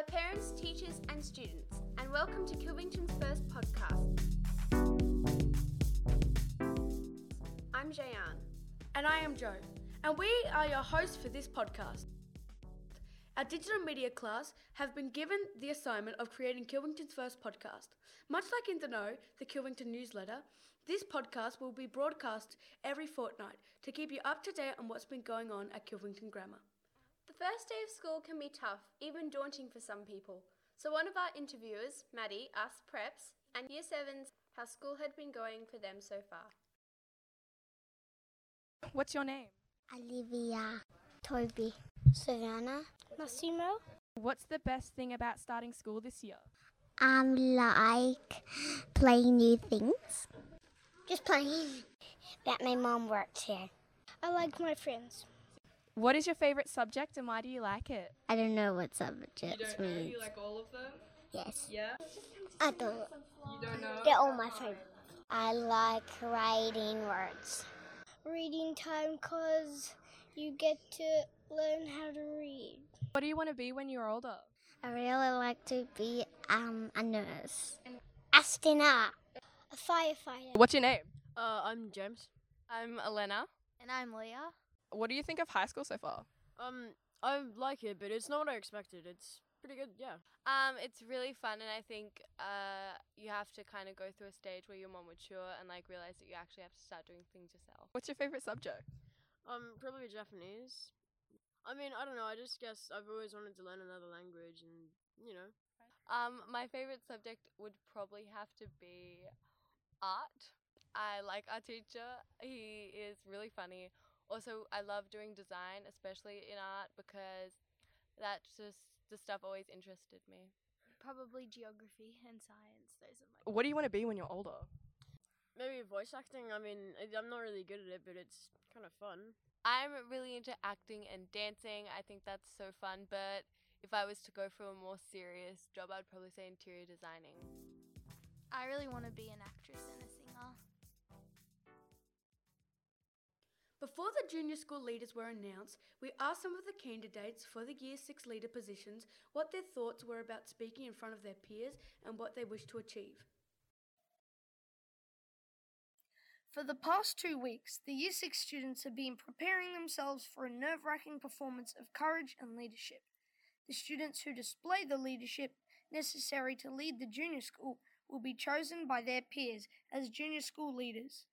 Hello, parents, teachers, and students, and welcome to Kilvington's first podcast. I'm Jayan. And I am Joe, and we are your hosts for this podcast. Our digital media class have been given the assignment of creating Kilvington's first podcast. Much like In the Know, the Kilvington newsletter, this podcast will be broadcast every fortnight to keep you up to date on what's been going on at Kilvington Grammar. The first day of school can be tough, even daunting for some people. So, one of our interviewers, Maddie, asked preps and year sevens how school had been going for them so far. What's your name? Olivia, Toby, Savannah, Massimo. What's the best thing about starting school this year? Um, like playing new things. Just playing. That my mom works here. I like my friends. What is your favourite subject and why do you like it? I don't know what subjects means. all of them? yes. Yeah. I don't. You don't know? They're all my favorite. I like writing words. Reading time because you get to learn how to read. What do you want to be when you're older? I really like to be um, a nurse. Astronaut. A firefighter. What's your name? Uh, I'm James. I'm Elena. And I'm Leah. What do you think of high school so far? Um, I like it, but it's not what I expected. It's pretty good, yeah. Um, it's really fun, and I think uh, you have to kind of go through a stage where you're more mature and like realize that you actually have to start doing things yourself. What's your favourite subject? Um, probably Japanese. I mean, I don't know. I just guess I've always wanted to learn another language, and you know. Um, my favorite subject would probably have to be art. I like our teacher. He is really funny. Also, I love doing design, especially in art, because that's just the stuff always interested me. Probably geography and science. Those are my. What do you want to be when you're older? Maybe voice acting. I mean, I- I'm not really good at it, but it's kind of fun. I'm really into acting and dancing. I think that's so fun. But if I was to go for a more serious job, I'd probably say interior designing. I really want to be an actress and a Before the junior school leaders were announced, we asked some of the candidates for the Year 6 leader positions what their thoughts were about speaking in front of their peers and what they wish to achieve. For the past two weeks, the Year 6 students have been preparing themselves for a nerve wracking performance of courage and leadership. The students who display the leadership necessary to lead the junior school will be chosen by their peers as junior school leaders.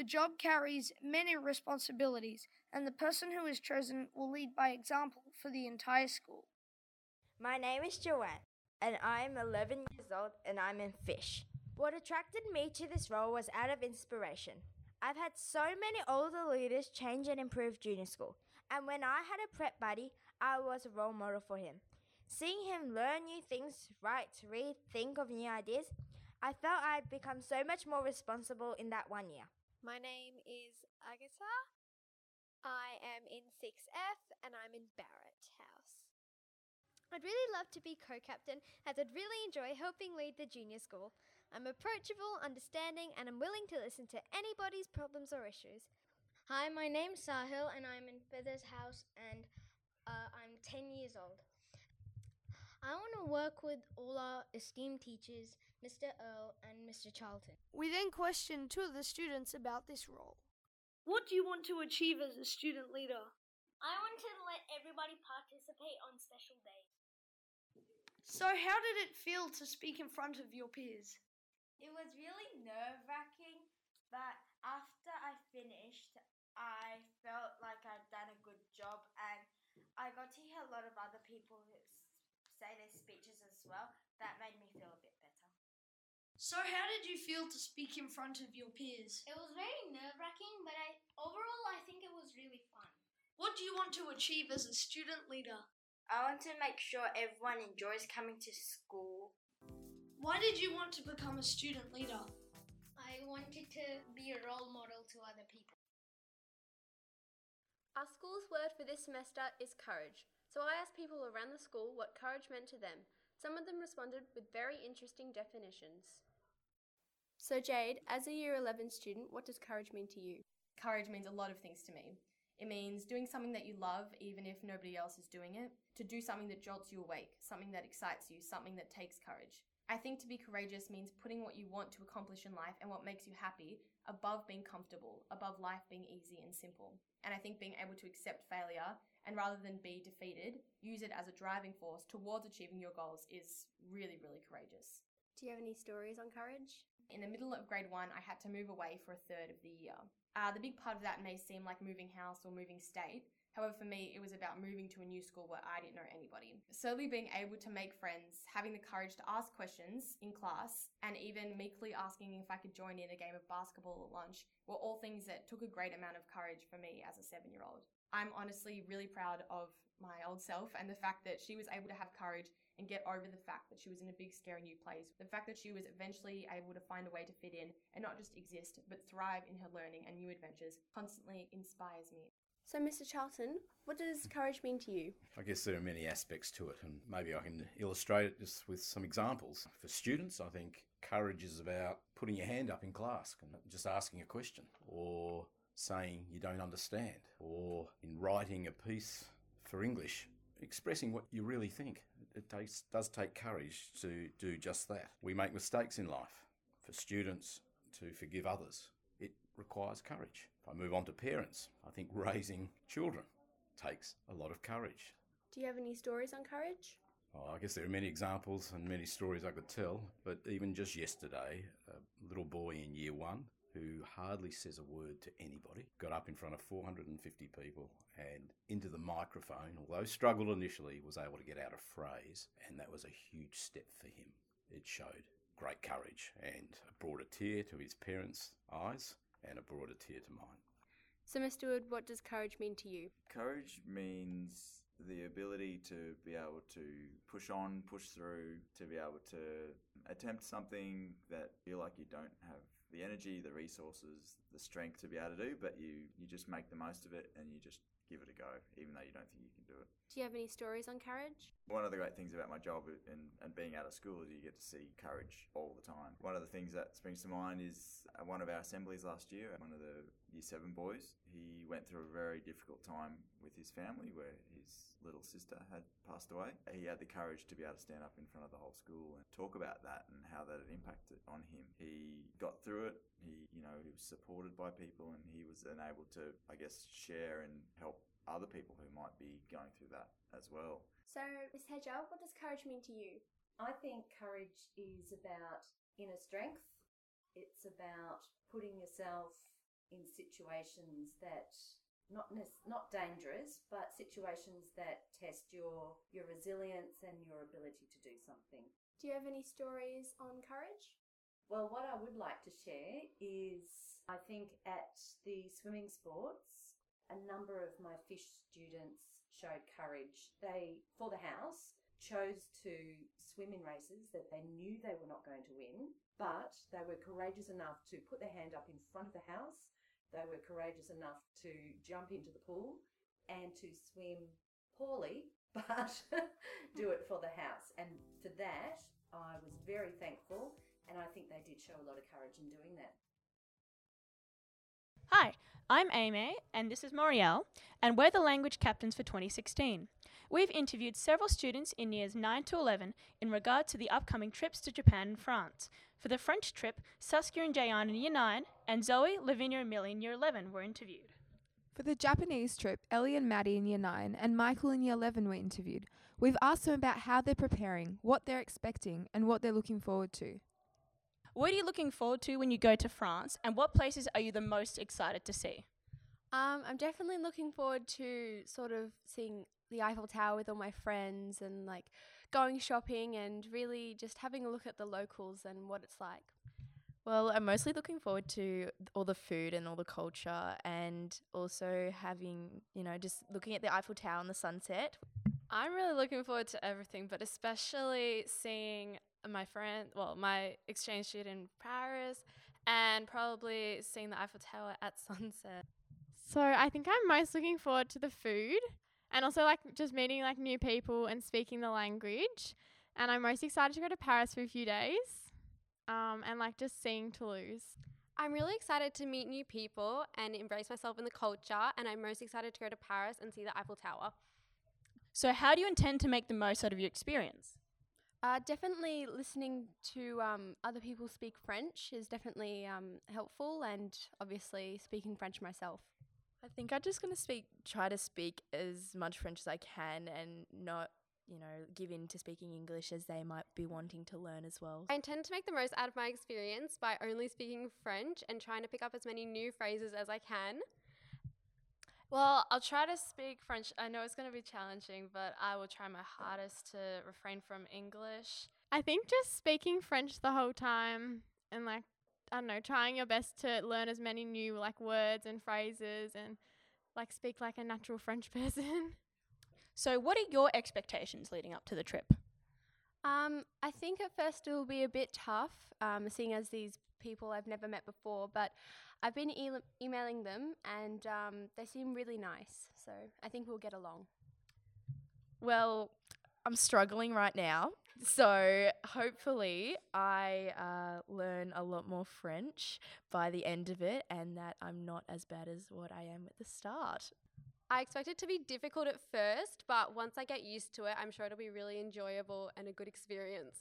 The job carries many responsibilities, and the person who is chosen will lead by example for the entire school. My name is Joanne, and I'm 11 years old and I'm in fish. What attracted me to this role was out of inspiration. I've had so many older leaders change and improve junior school, and when I had a prep buddy, I was a role model for him. Seeing him learn new things, write, read, think of new ideas, I felt I'd become so much more responsible in that one year. My name is Agatha. I am in 6F and I'm in Barrett House. I'd really love to be co captain as I'd really enjoy helping lead the junior school. I'm approachable, understanding, and I'm willing to listen to anybody's problems or issues. Hi, my name's Sahil and I'm in Feathers House and uh, I'm 10 years old. I want to work with all our esteemed teachers, Mr. Earl and Mr. Charlton. We then questioned two of the students about this role. What do you want to achieve as a student leader? I want to let everybody participate on special days. So, how did it feel to speak in front of your peers? It was really nerve wracking, but after I finished, I felt like I'd done a good job and I got to hear a lot of other people who s- say their speeches as well. That made me feel a bit better. So, how did you feel to speak in front of your peers? It was very nerve wracking, but I overall I think it was really fun. What do you want to achieve as a student leader? I want to make sure everyone enjoys coming to school. Why did you want to become a student leader? I wanted to be a role model to other people. Our school's word for this semester is courage. So I asked people around the school what courage meant to them. Some of them responded with very interesting definitions. So, Jade, as a year 11 student, what does courage mean to you? Courage means a lot of things to me. It means doing something that you love even if nobody else is doing it, to do something that jolts you awake, something that excites you, something that takes courage. I think to be courageous means putting what you want to accomplish in life and what makes you happy above being comfortable, above life being easy and simple. And I think being able to accept failure and rather than be defeated, use it as a driving force towards achieving your goals is really, really courageous. Do you have any stories on courage? In the middle of grade one, I had to move away for a third of the year. Uh, the big part of that may seem like moving house or moving state. However, for me, it was about moving to a new school where I didn't know anybody. Slowly being able to make friends, having the courage to ask questions in class, and even meekly asking if I could join in a game of basketball at lunch were all things that took a great amount of courage for me as a seven year old. I'm honestly really proud of my old self and the fact that she was able to have courage and get over the fact that she was in a big, scary new place. The fact that she was eventually able to find a way to fit in and not just exist, but thrive in her learning and new adventures constantly inspires me. So, Mr. Charlton, what does courage mean to you? I guess there are many aspects to it, and maybe I can illustrate it just with some examples. For students, I think courage is about putting your hand up in class and just asking a question, or saying you don't understand, or in writing a piece for English, expressing what you really think. It takes, does take courage to do just that. We make mistakes in life. For students to forgive others, it requires courage. If I move on to parents, I think raising children takes a lot of courage. Do you have any stories on courage? Oh, I guess there are many examples and many stories I could tell, but even just yesterday, a little boy in year one who hardly says a word to anybody got up in front of 450 people and into the microphone, although struggled initially, was able to get out a phrase, and that was a huge step for him. It showed great courage and brought a tear to his parents' eyes and it brought a tear to mine. So, Mr. Wood, what does courage mean to you? Courage means the ability to be able to push on, push through, to be able to attempt something that you feel like you don't have the energy, the resources, the strength to be able to do, but you, you just make the most of it and you just give it a go, even though you don't think you can do it. Do you have any stories on courage? One of the great things about my job and, and being out of school is you get to see courage all the time. One of the things that springs to mind is uh, one of our assemblies last year, one of the year seven boys. He went through a very difficult time with his family where his little sister had passed away. He had the courage to be able to stand up in front of the whole school and talk about that and how that had impacted on him. He got through it. He, you know, he was supported by people and he was then able to, I guess, share and help other people who might be going through that as well. So, Ms. Hedger, what does courage mean to you? I think courage is about inner strength. It's about putting yourself in situations that not not dangerous, but situations that test your your resilience and your ability to do something. Do you have any stories on courage? Well, what I would like to share is I think at the swimming sports, a number of my fish students showed courage. They, for the house, chose to swim in races that they knew they were not going to win, but they were courageous enough to put their hand up in front of the house. They were courageous enough to jump into the pool and to swim poorly, but do it for the house. And for that, I was very thankful, and I think they did show a lot of courage in doing that. Hi, I'm Amy, and this is Moriel, and we're the language captains for 2016. We've interviewed several students in years 9 to 11 in regard to the upcoming trips to Japan and France. For the French trip, Saskia and Jayan in year 9, and Zoe, Lavinia, and Millie in year 11 were interviewed. For the Japanese trip, Ellie and Maddie in year 9 and Michael in year 11 were interviewed. We've asked them about how they're preparing, what they're expecting, and what they're looking forward to. What are you looking forward to when you go to France, and what places are you the most excited to see? Um, I'm definitely looking forward to sort of seeing the Eiffel Tower with all my friends and like going shopping and really just having a look at the locals and what it's like. Well, I'm mostly looking forward to all the food and all the culture and also having, you know, just looking at the Eiffel Tower and the sunset. I'm really looking forward to everything, but especially seeing my friend, well, my exchange student in Paris, and probably seeing the Eiffel Tower at sunset. So I think I'm most looking forward to the food and also like just meeting like new people and speaking the language. And I'm most excited to go to Paris for a few days um, and like just seeing Toulouse. I'm really excited to meet new people and embrace myself in the culture, and I'm most excited to go to Paris and see the Eiffel Tower. So, how do you intend to make the most out of your experience? Uh, definitely listening to um, other people speak French is definitely um, helpful, and obviously speaking French myself. I think I'm just going to speak, try to speak as much French as I can and not, you know, give in to speaking English as they might be wanting to learn as well. I intend to make the most out of my experience by only speaking French and trying to pick up as many new phrases as I can. Well, I'll try to speak French. I know it's going to be challenging, but I will try my hardest to refrain from English. I think just speaking French the whole time and like I don't know, trying your best to learn as many new like words and phrases and like speak like a natural French person. So, what are your expectations leading up to the trip? Um, I think at first it will be a bit tough, um, seeing as these people I've never met before, but I've been e- emailing them and um, they seem really nice, so I think we'll get along. Well, I'm struggling right now. So hopefully, I uh, learn a lot more French by the end of it, and that I'm not as bad as what I am at the start. I expect it to be difficult at first, but once I get used to it, I'm sure it'll be really enjoyable and a good experience.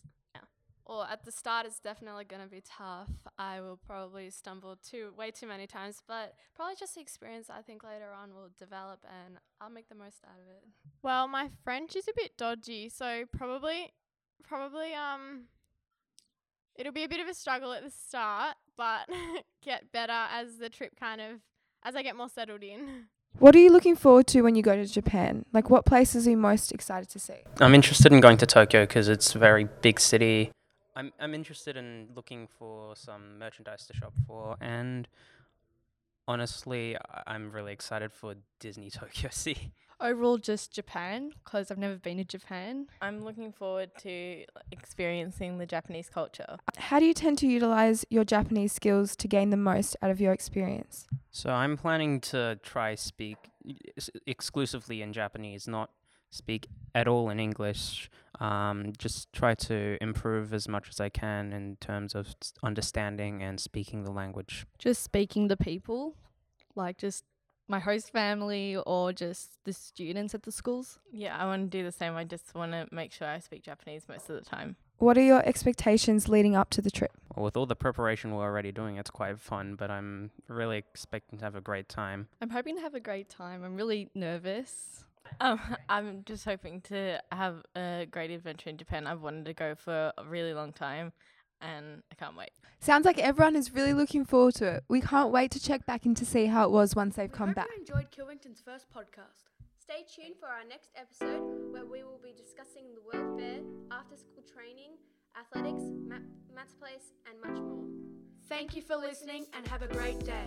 Yeah. Well, at the start, it's definitely going to be tough. I will probably stumble too way too many times, but probably just the experience. I think later on will develop, and I'll make the most out of it. Well, my French is a bit dodgy, so probably, probably um, it'll be a bit of a struggle at the start, but get better as the trip kind of as I get more settled in. What are you looking forward to when you go to Japan? Like, what places are you most excited to see? I'm interested in going to Tokyo because it's a very big city. I'm I'm interested in looking for some merchandise to shop for, and honestly, I- I'm really excited for Disney Tokyo Sea. Overall, just Japan because I've never been to Japan. I'm looking forward to experiencing the Japanese culture. How do you tend to utilize your Japanese skills to gain the most out of your experience? So I'm planning to try speak exclusively in Japanese, not speak at all in English. Um, just try to improve as much as I can in terms of understanding and speaking the language. Just speaking to people, like just my host family or just the students at the schools. Yeah, I want to do the same. I just want to make sure I speak Japanese most of the time. What are your expectations leading up to the trip? Well, with all the preparation we're already doing, it's quite fun, but I'm really expecting to have a great time. I'm hoping to have a great time. I'm really nervous. Um, I'm just hoping to have a great adventure in Japan. I've wanted to go for a really long time, and I can't wait. Sounds like everyone is really looking forward to it. We can't wait to check back in to see how it was once they've come Hope back. you enjoyed Kilvington's first podcast. Stay tuned for our next episode where we will be discussing the World Fair, after school training, athletics, ma- maths place, and much more. Thank you for listening and have a great day.